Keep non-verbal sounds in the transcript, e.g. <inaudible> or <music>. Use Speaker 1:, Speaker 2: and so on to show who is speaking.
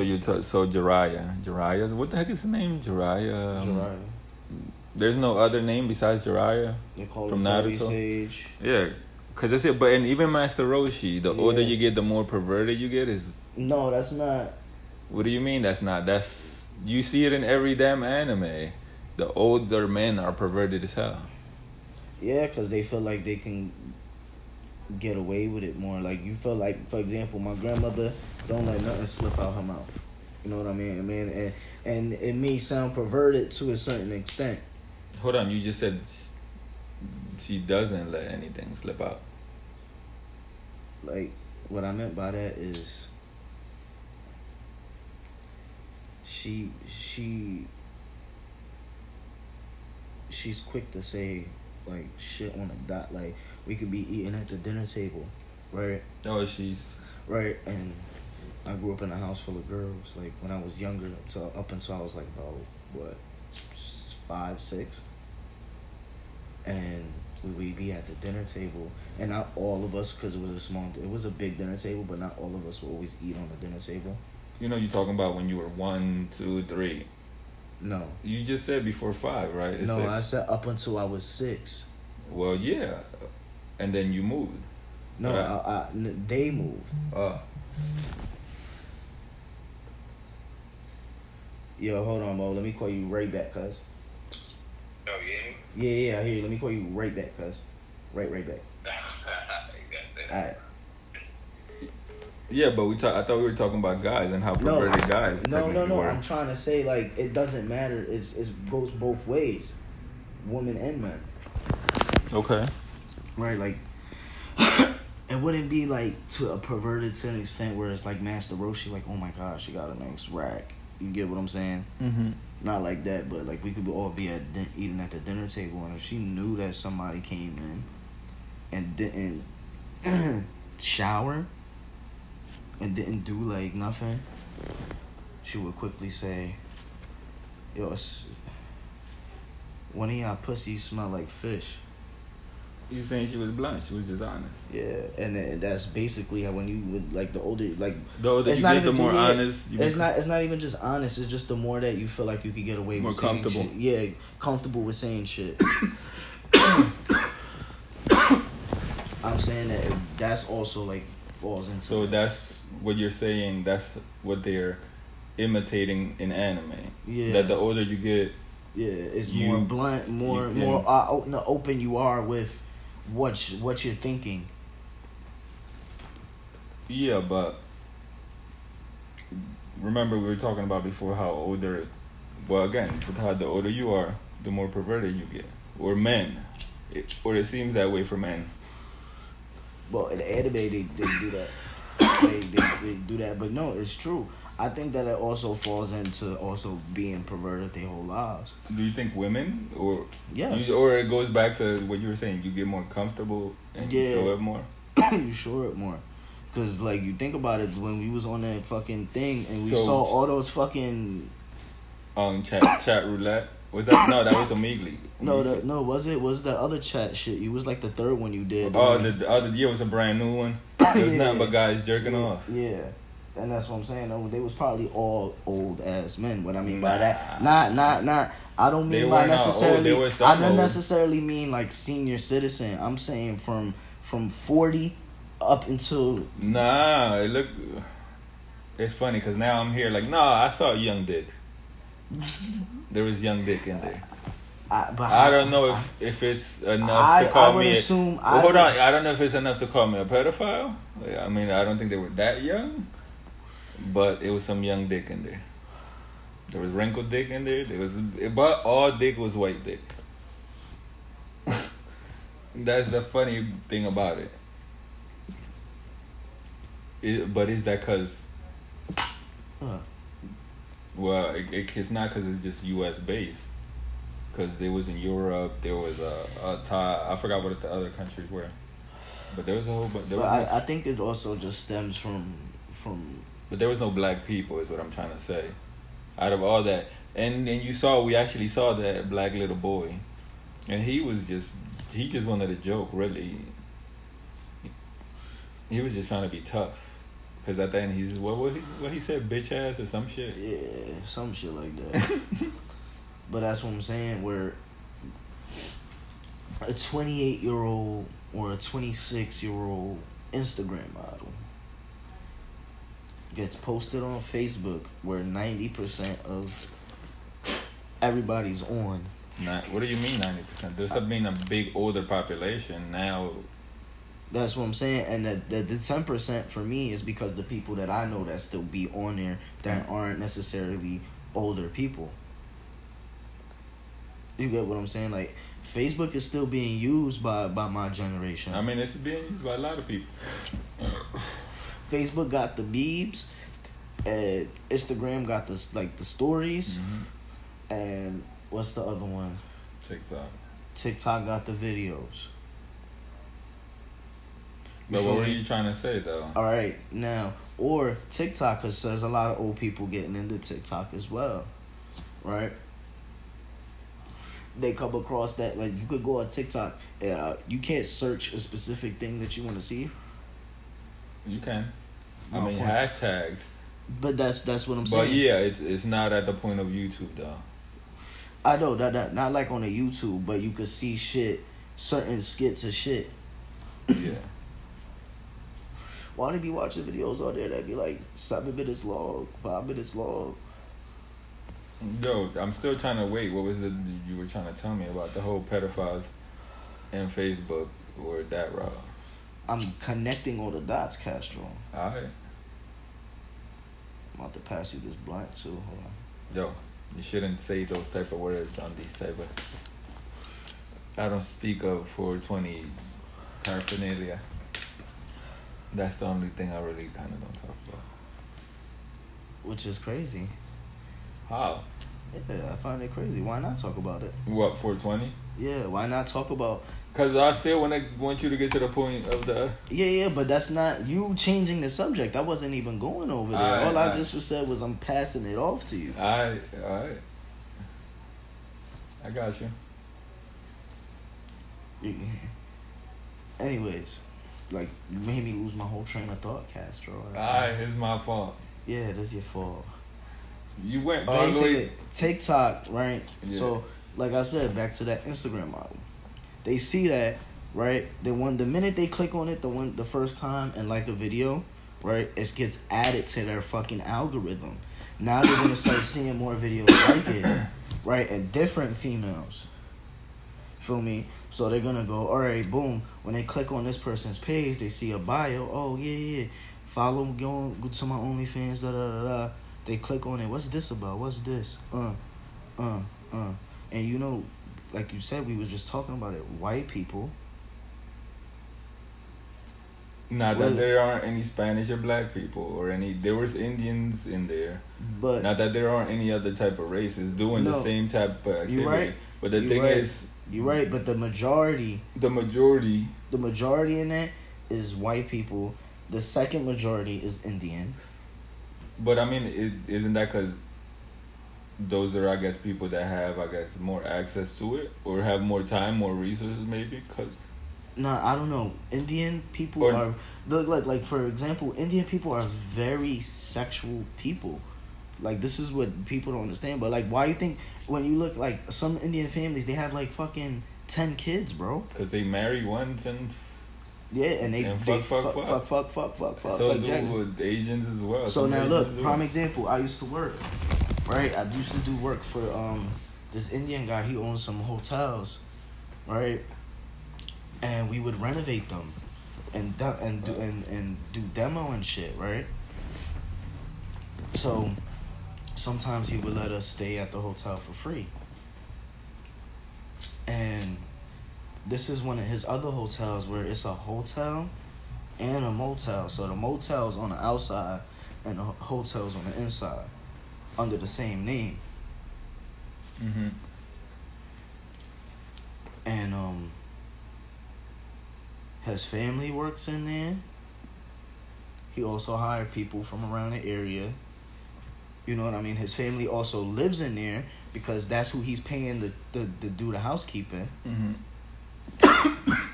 Speaker 1: So you t- so Jiraiya, Jiraiya. What the heck is the name? Jiraiya. um,
Speaker 2: Jiraiya.
Speaker 1: There's no other name besides
Speaker 2: call
Speaker 1: From Naruto?
Speaker 2: Sage.
Speaker 1: Yeah, cause that's it. But and even Master Roshi, the
Speaker 2: Yeah.
Speaker 1: older you get, the more perverted you get. Is
Speaker 2: No, that's not.
Speaker 1: what do you mean? That's not. That's you see it in every damn anime. The older men are perverted as hell.
Speaker 2: Yeah, because they feel like they can get away with it more. Like you feel like, for example, my grandmother don't let nothing slip out her mouth. You know what I mean? I mean, and and it may sound perverted to a certain extent.
Speaker 1: Hold on, you just said she doesn't let anything slip out.
Speaker 2: Like what I meant by that is she she she's quick to say like shit on the dot. Like we could be eating at the dinner table, right?
Speaker 1: Oh, she's
Speaker 2: Right, and I grew up in a house full of girls. Like when I was younger, so up until I was like about what five, six, and we would be at the dinner table, and not all of us, because it was a small, it was a big dinner table, but not all of us would always eat on the dinner table.
Speaker 1: you know you're talking about when you were one, two, three.
Speaker 2: No,
Speaker 1: You just said before five, right? It's
Speaker 2: no,
Speaker 1: six.
Speaker 2: I said up until I was six.
Speaker 1: Well, yeah, and then you moved.
Speaker 2: No,
Speaker 1: Right.
Speaker 2: I, I, n- they moved.
Speaker 1: Oh.
Speaker 2: Yo, hold on, Mo. Let me call you right back, cuz.
Speaker 3: Oh, yeah?
Speaker 2: Yeah, yeah, I hear you. Let me call you right back, cuz. Right, right back. <laughs> All right.
Speaker 1: Yeah, but we talk. I thought we were talking about guys and how
Speaker 2: No,
Speaker 1: perverted guys.
Speaker 2: no, no, no.
Speaker 1: were.
Speaker 2: I'm trying to say like it doesn't matter. It's it goes both ways, women and men.
Speaker 1: Okay.
Speaker 2: Right, like <coughs> it wouldn't be like to a perverted to an extent where it's like Master Roshi, like oh my gosh, she got a nice rack. You get what I'm saying?
Speaker 1: Mm-hmm.
Speaker 2: Not like that, but like we could all be at din- eating at the dinner table, and if she knew that somebody came in and didn't <coughs> shower and didn't do like nothing, she would quickly say, "Yo, one of y'all pussies smell like fish."
Speaker 1: You saying she was blunt? She was just honest.
Speaker 2: Yeah, and then that's basically how when you would like the older like
Speaker 1: The older
Speaker 2: It's
Speaker 1: you
Speaker 2: not
Speaker 1: get, the more honest. You
Speaker 2: it's not it's not even just honest. It's just the more that you feel like you could get away
Speaker 1: More
Speaker 2: with saying
Speaker 1: comfortable.
Speaker 2: shit. Yeah, comfortable with saying shit. <coughs> I'm saying that that's also like falls into
Speaker 1: So that's what you're saying. That's what they're imitating in anime.
Speaker 2: Yeah.
Speaker 1: That the older you get,
Speaker 2: yeah, it's
Speaker 1: you-
Speaker 2: more blunt, more more uh, open you are with what you- what you're thinking.
Speaker 1: yeah, but remember we were talking about before how older. Well, again, how the older you are, the more perverted you get, or men, it, or it seems that way for men.
Speaker 2: Well, in the anime, they, they do that. they, they, they do that. But no, it's true. I think that it also falls into also being perverted their whole lives.
Speaker 1: Do you think women, or
Speaker 2: Yes.
Speaker 1: you, or it goes back to what you were saying? You get more comfortable and you show it more. <coughs>
Speaker 2: you show it more. Cause like you think about it, when we was on that fucking thing and we
Speaker 1: So-
Speaker 2: saw all those fucking
Speaker 1: Um, chat chat roulette was that? No, that was Omegle.
Speaker 2: no the, no was it was the other chat shit? You was like the third one you did.
Speaker 1: Oh, the, the other year was a brand new one. <coughs> It was
Speaker 2: Yeah.
Speaker 1: nothing but guys jerking off.
Speaker 2: Yeah. And that's what I'm saying. though. They was probably all old ass men. What I mean by that, not, not, not. I don't mean by
Speaker 1: uh,
Speaker 2: necessarily. I don't
Speaker 1: old.
Speaker 2: necessarily mean like senior citizen. I'm saying from from 40 up until
Speaker 1: Nah, it look. It's funny because now I'm here like, nah, I saw young dick. There was young dick in there.
Speaker 2: I, but
Speaker 1: I don't know if, if it's enough
Speaker 2: I-
Speaker 1: to call
Speaker 2: I would
Speaker 1: me.
Speaker 2: assume
Speaker 1: well,
Speaker 2: I
Speaker 1: hold
Speaker 2: would-
Speaker 1: on, I don't know if it's enough to call me a pedophile. Like, I mean, I don't think they were that young, but it was some young dick in there. There was wrinkled dick in there. There was, but all dick was white dick. <laughs> That's the funny thing about it. it but is that because?
Speaker 2: Huh.
Speaker 1: Well, it, it, it's not because it's just U.S. based. Because it was in Europe, there was a, a Thai. I forgot what the other countries were, but there was a whole. But there
Speaker 2: But
Speaker 1: was,
Speaker 2: I, I think it also just stems from from
Speaker 1: but there was no black people, is what I'm trying to say. Out of all that, and and you saw, we actually saw that black little boy, and he was just he just wanted a joke, really. He was just trying to be tough. Because at the end, he's what what he what he said, bitch ass or some shit.
Speaker 2: Yeah, some shit like that. <laughs> but that's what I'm saying. Where a 28 year old or a 26 year old Instagram model gets posted on Facebook, where 90% of everybody's on.
Speaker 1: Not, what do you mean ninety percent? There's a being a big older population now.
Speaker 2: That's what I'm saying, and the the, the 10% for me is because the people that I know that still be on there that aren't necessarily older people. You get what I'm saying? Like Facebook is still being used by by my generation.
Speaker 1: I mean, it's being used by a lot of people.
Speaker 2: Facebook got the beebs, and Instagram got the like the stories,
Speaker 1: hmm
Speaker 2: and what's the other one?
Speaker 1: TikTok.
Speaker 2: TikTok got the videos.
Speaker 1: But what were you trying to say though?
Speaker 2: All right, now or TikTok, because there's a lot of old people getting into TikTok as well, right? They come across that like you could go on TikTok, and uh, you can't search a specific thing that you want to see,
Speaker 1: You can. I mean,
Speaker 2: point.
Speaker 1: hashtags.
Speaker 2: but that's that's what I'm saying.
Speaker 1: But yeah, it's it's not at the point of YouTube though.
Speaker 2: I know that, that not like on a YouTube, but you could see shit, certain skits of shit.
Speaker 1: Yeah.
Speaker 2: Why they be watching videos on there that be like seven minutes long, five minutes long?
Speaker 1: Yo, I'm still trying to wait. What was it you were trying to tell me about the whole pedophiles and Facebook or that route?
Speaker 2: I'm connecting all the dots, Castro.
Speaker 1: Alright.
Speaker 2: I'm about to pass you this blunt too. Hold on.
Speaker 1: Yo, you shouldn't say those type of words on these type of. I don't speak of 420 paraphernalia. That's the only thing I really kind of don't talk about.
Speaker 2: Which is crazy.
Speaker 1: How?
Speaker 2: Yeah, I find it crazy. Why not talk about it?
Speaker 1: What 420?
Speaker 2: Yeah, why not talk about?
Speaker 1: Cause I still want to want you to get to the point of the.
Speaker 2: Yeah, yeah, but that's not you changing the subject. I wasn't even going over there.
Speaker 1: Alright,
Speaker 2: All I just said was I'm passing it off to you.
Speaker 1: Alright, alright. I got you. <laughs>
Speaker 2: Anyways, like you made me lose my whole train of thought, Castro.
Speaker 1: Alright, it's my fault.
Speaker 2: Yeah, that's your fault.
Speaker 1: You went
Speaker 2: Basically. TikTok, right?
Speaker 1: Yeah.
Speaker 2: So, like I said, back to that Instagram model. They see that, right? Then when the minute they click on it, the one the first time and like a video, right? It gets added to their fucking algorithm. Now they're gonna start <coughs> seeing more videos like it, right? And different females. Feel me? So they're gonna go, all right, boom. When they click on this person's page, they see a bio. Oh yeah, yeah. Follow, go, go to my OnlyFans. Da da da da. They click on it. What's this about? What's this? Uh, uh, uh. And you know, like you said, we was just talking about it. White people.
Speaker 1: Not that there aren't any Spanish or black people or any. There was Indians in there.
Speaker 2: But
Speaker 1: Not that there aren't any other type of races doing the same type of activity.
Speaker 2: right.
Speaker 1: But the thing
Speaker 2: right.
Speaker 1: is,
Speaker 2: you're right. But the majority,
Speaker 1: the majority.
Speaker 2: the majority in it is white people. The second majority is Indian.
Speaker 1: But I mean, it, isn't that because those are, I guess, people that have, I guess, more access to it or have more time, more resources, maybe? Because
Speaker 2: No, I don't know. Indian people
Speaker 1: Or-
Speaker 2: are look like like for example, Indian people are very sexual people. Like this is what people don't understand. But like, why you think when you look like some Indian families, they have like fucking ten kids, bro.
Speaker 1: Because they marry once and
Speaker 2: Yeah, and they
Speaker 1: And
Speaker 2: they
Speaker 1: fuck,
Speaker 2: fuck
Speaker 1: fuck,
Speaker 2: fuck fuck fuck fuck fuck.
Speaker 1: so
Speaker 2: like
Speaker 1: do with Asians as well.
Speaker 2: So
Speaker 1: Some
Speaker 2: now look,
Speaker 1: do.
Speaker 2: prime example. I used to work, right? I used to do work for um this Indian guy. He owns some hotels, right? And we would renovate them, and de- and do and and do demo and shit, right? So sometimes he would let us stay at the hotel for free. And this is one of his other hotels where it's a hotel and a motel. So the motel's on the outside and the hotel's on the inside under the same name.
Speaker 1: Mm-hmm.
Speaker 2: And um his family works in there. He also hired people from around the area. You know what I mean? His family also lives in there because that's who he's paying the to, to do the housekeeping.
Speaker 1: hmm <coughs>